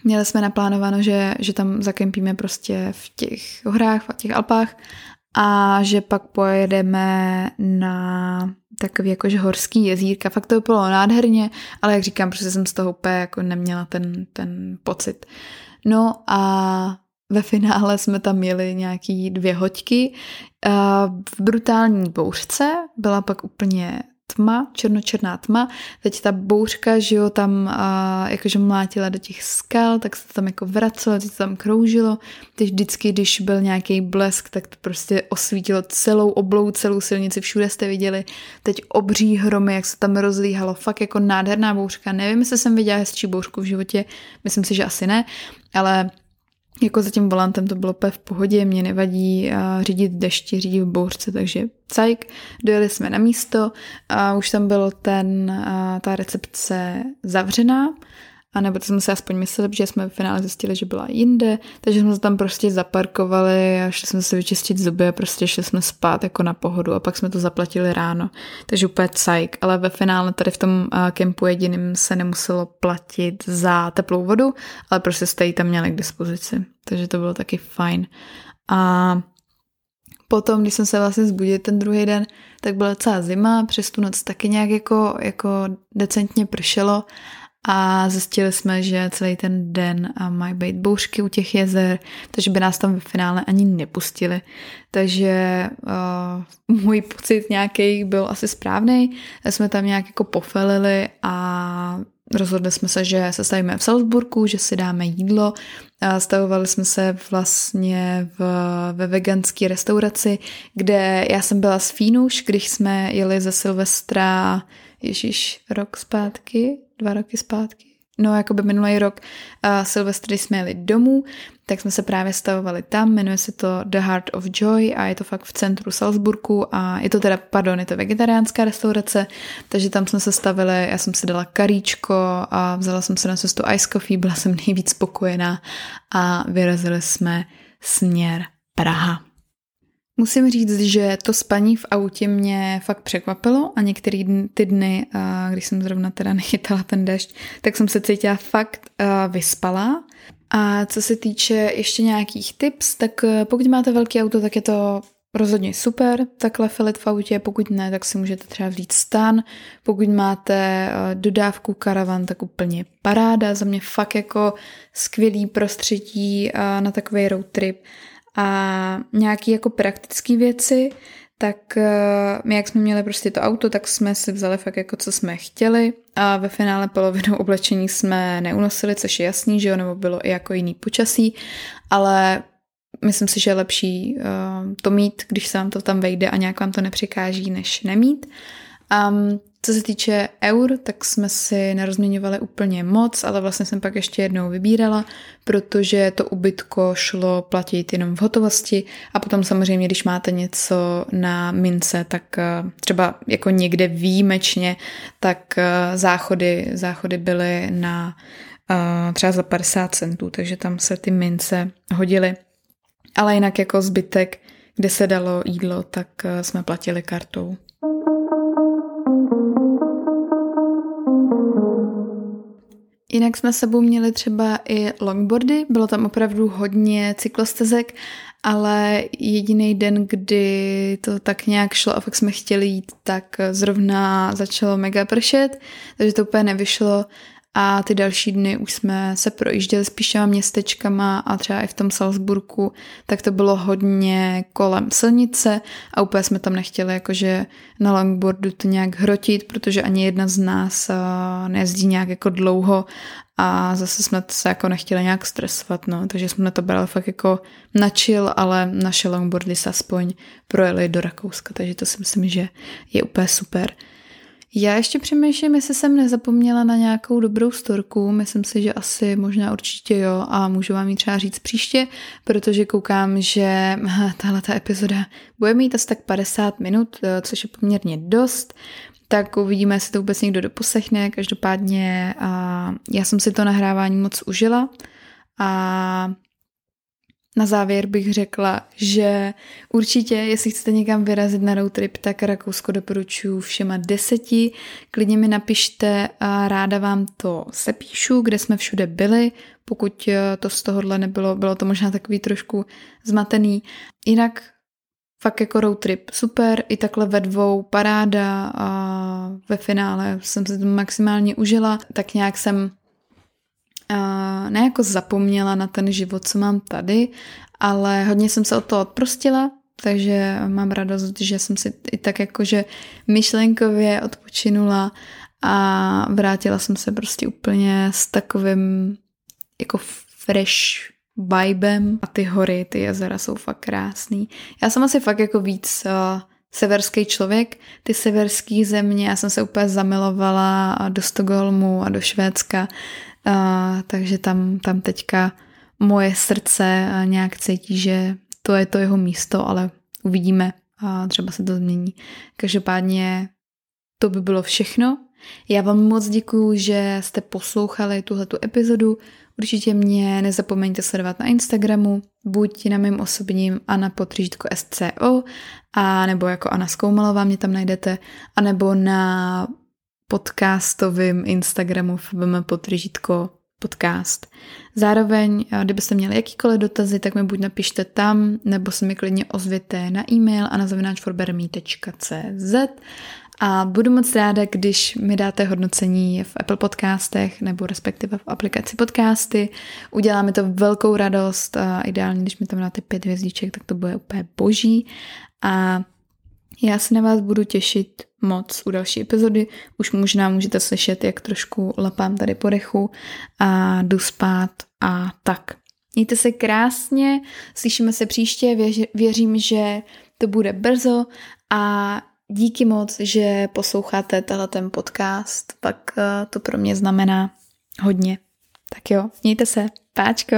měli jsme naplánováno, že, že tam zakempíme prostě v těch horách, v těch Alpách a že pak pojedeme na takový jakože horský jezírka. Fakt to bylo nádherně, ale jak říkám, protože jsem z toho úplně jako neměla ten, ten pocit. No a ve finále jsme tam měli nějaký dvě hoďky. V brutální bouřce byla pak úplně tma, černočerná tma. Teď ta bouřka, že jo, tam a, jakože mlátila do těch skal, tak se to tam jako vracelo, teď to tam kroužilo. Teď vždycky, když byl nějaký blesk, tak to prostě osvítilo celou oblou, celou silnici, všude jste viděli. Teď obří hromy, jak se tam rozlíhalo, fakt jako nádherná bouřka. Nevím, jestli jsem viděla hezčí bouřku v životě, myslím si, že asi ne, ale jako za tím volantem to bylo v pohodě, mě nevadí řídit dešti, řídit v bouřce, takže cajk, dojeli jsme na místo a už tam bylo ten, ta recepce zavřená a nebo to jsme si aspoň mysleli, že jsme v finále zjistili, že byla jinde, takže jsme se tam prostě zaparkovali a šli jsme se vyčistit zuby a prostě šli jsme spát jako na pohodu. A pak jsme to zaplatili ráno, takže úplně cajk, ale ve finále tady v tom kempu jediným se nemuselo platit za teplou vodu, ale prostě jste ji tam měli k dispozici, takže to bylo taky fajn. A potom, když jsem se vlastně zbudil ten druhý den, tak byla celá zima, přes tu noc taky nějak jako, jako decentně pršelo a zjistili jsme, že celý ten den mají být bouřky u těch jezer, takže by nás tam ve finále ani nepustili. Takže uh, můj pocit nějaký byl asi správný. Jsme tam nějak jako pofelili a rozhodli jsme se, že se stavíme v Salzburgu, že si dáme jídlo. Stavovali jsme se vlastně v, ve veganské restauraci, kde já jsem byla s Fínuš, když jsme jeli ze Silvestra, ježíš, rok zpátky, dva roky zpátky, no jako by minulý rok uh, Silvestry jsme jeli domů, tak jsme se právě stavovali tam, jmenuje se to The Heart of Joy a je to fakt v centru Salzburgu a je to teda, pardon, je to vegetariánská restaurace, takže tam jsme se stavili, já jsem si dala karíčko a vzala jsem se na cestu ice coffee, byla jsem nejvíc spokojená a vyrazili jsme směr Praha. Musím říct, že to spaní v autě mě fakt překvapilo a některý ty dny, když jsem zrovna teda *laughs* nechytala ten dešť, tak jsem se cítila fakt vyspala. A co se týče ještě nějakých tips, tak e, pokud máte velký auto, tak je to rozhodně super, takhle filit v autě, pokud ne, tak si můžete třeba vzít stan, pokud máte e, dodávku karavan, tak úplně paráda, za mě fakt jako skvělý prostředí na takový road trip a nějaký jako praktické věci, tak eh, my jak jsme měli prostě to auto, tak jsme si vzali fakt jako co jsme chtěli a ve finále polovinu oblečení jsme neunosili, což je jasný, že jo, nebo bylo i jako jiný počasí, ale myslím si, že je lepší uh, to mít, když se vám to tam vejde a nějak vám to nepřikáží, než nemít. Um, co se týče eur, tak jsme si nerozměňovali úplně moc, ale vlastně jsem pak ještě jednou vybírala, protože to ubytko šlo platit jenom v hotovosti a potom samozřejmě, když máte něco na mince, tak eh, třeba jako někde výjimečně, tak eh, záchody, záchody byly na eh, třeba za 50 centů, takže tam se ty mince hodily. Ale jinak jako zbytek, kde se dalo jídlo, tak jsme platili kartou. Jinak jsme sebou měli třeba i longboardy, bylo tam opravdu hodně cyklostezek, ale jediný den, kdy to tak nějak šlo a fakt jsme chtěli jít, tak zrovna začalo mega pršet, takže to úplně nevyšlo a ty další dny už jsme se projížděli spíš městečkama a třeba i v tom Salzburku, tak to bylo hodně kolem silnice a úplně jsme tam nechtěli jakože na longboardu to nějak hrotit, protože ani jedna z nás nejezdí nějak jako dlouho a zase jsme se jako nechtěli nějak stresovat, no, takže jsme to brali fakt jako na chill, ale naše longboardy se aspoň projeli do Rakouska, takže to si myslím, že je úplně super. Já ještě přemýšlím, jestli jsem nezapomněla na nějakou dobrou storku. Myslím si, že asi možná určitě jo a můžu vám ji třeba říct příště, protože koukám, že *laughs* tahle ta epizoda bude mít asi tak 50 minut, eh, což je poměrně dost. Tak uvidíme, jestli to vůbec někdo doposlechne. Každopádně a já jsem si to nahrávání moc užila a na závěr bych řekla, že určitě, jestli chcete někam vyrazit na road trip, tak Rakousko doporučuji všema deseti. Klidně mi napište a ráda vám to sepíšu, kde jsme všude byli. Pokud eh, to z tohohle nebylo, bylo to možná takový trošku zmatený. Jinak fakt jako road trip super, i takhle ve dvou paráda a ve finále jsem se to maximálně užila, tak nějak jsem ne jako zapomněla na ten život, co mám tady, ale hodně jsem se od toho odprostila, takže mám radost, že jsem si i tak jakože myšlenkově odpočinula a vrátila jsem se prostě úplně s takovým jako fresh vibem a ty hory, ty jezera jsou fakt krásný. Já jsem asi fakt jako víc uh, severský člověk, ty severské země, já jsem se úplně zamilovala do Stockholmu a do Švédska, a, takže tam, tam teďka moje srdce nějak cítí, že to je to jeho místo, ale uvidíme a třeba se to změní. Každopádně to by bylo všechno. Já vám moc děkuju, že jste poslouchali tuhletu epizodu. Určitě mě nezapomeňte sledovat na Instagramu, buď na mém osobním Anna Potřížitko SCO, a nebo jako Anna Skoumalová mě tam najdete, a nebo na podcastovém Instagramu FBM Potřížitko podcast. Zároveň, kdybyste měli jakýkoliv dotazy, tak mi buď napište tam, nebo se mi klidně ozvěte na e-mail a na zavináčforbermi.cz a budu moc ráda, když mi dáte hodnocení v Apple podcastech nebo respektive v aplikaci podcasty. Udělá mi to velkou radost a ideálně, když mi tam dáte pět hvězdiček, tak to bude úplně boží. A já se na vás budu těšit moc u další epizody. Už možná můžete slyšet, jak trošku lapám tady po dechu a jdu spát a tak. Mějte se krásně, slyšíme se příště, věřím, že to bude brzo a díky moc, že posloucháte tenhle ten podcast, tak eh, to pro mě znamená hodně. Tak jo, mějte se, páčko!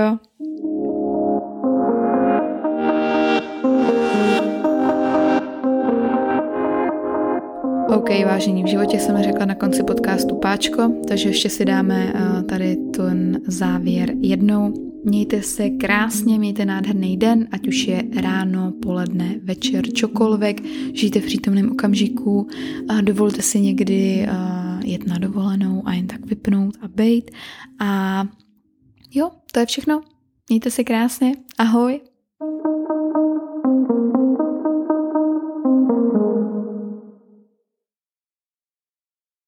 OK, vážení, v životě jsem řekla na konci podcastu páčko, takže ještě si dáme uh, tady ten závěr jednou. Mějte se krásně, mějte nádherný den, ať už je ráno, poledne, večer, čokoliv, žijte v přítomném okamžiku a dovolte si někdy uh, jet na dovolenou a jen tak vypnout a bejt. A jo, to je všechno. Mějte se krásně, ahoj.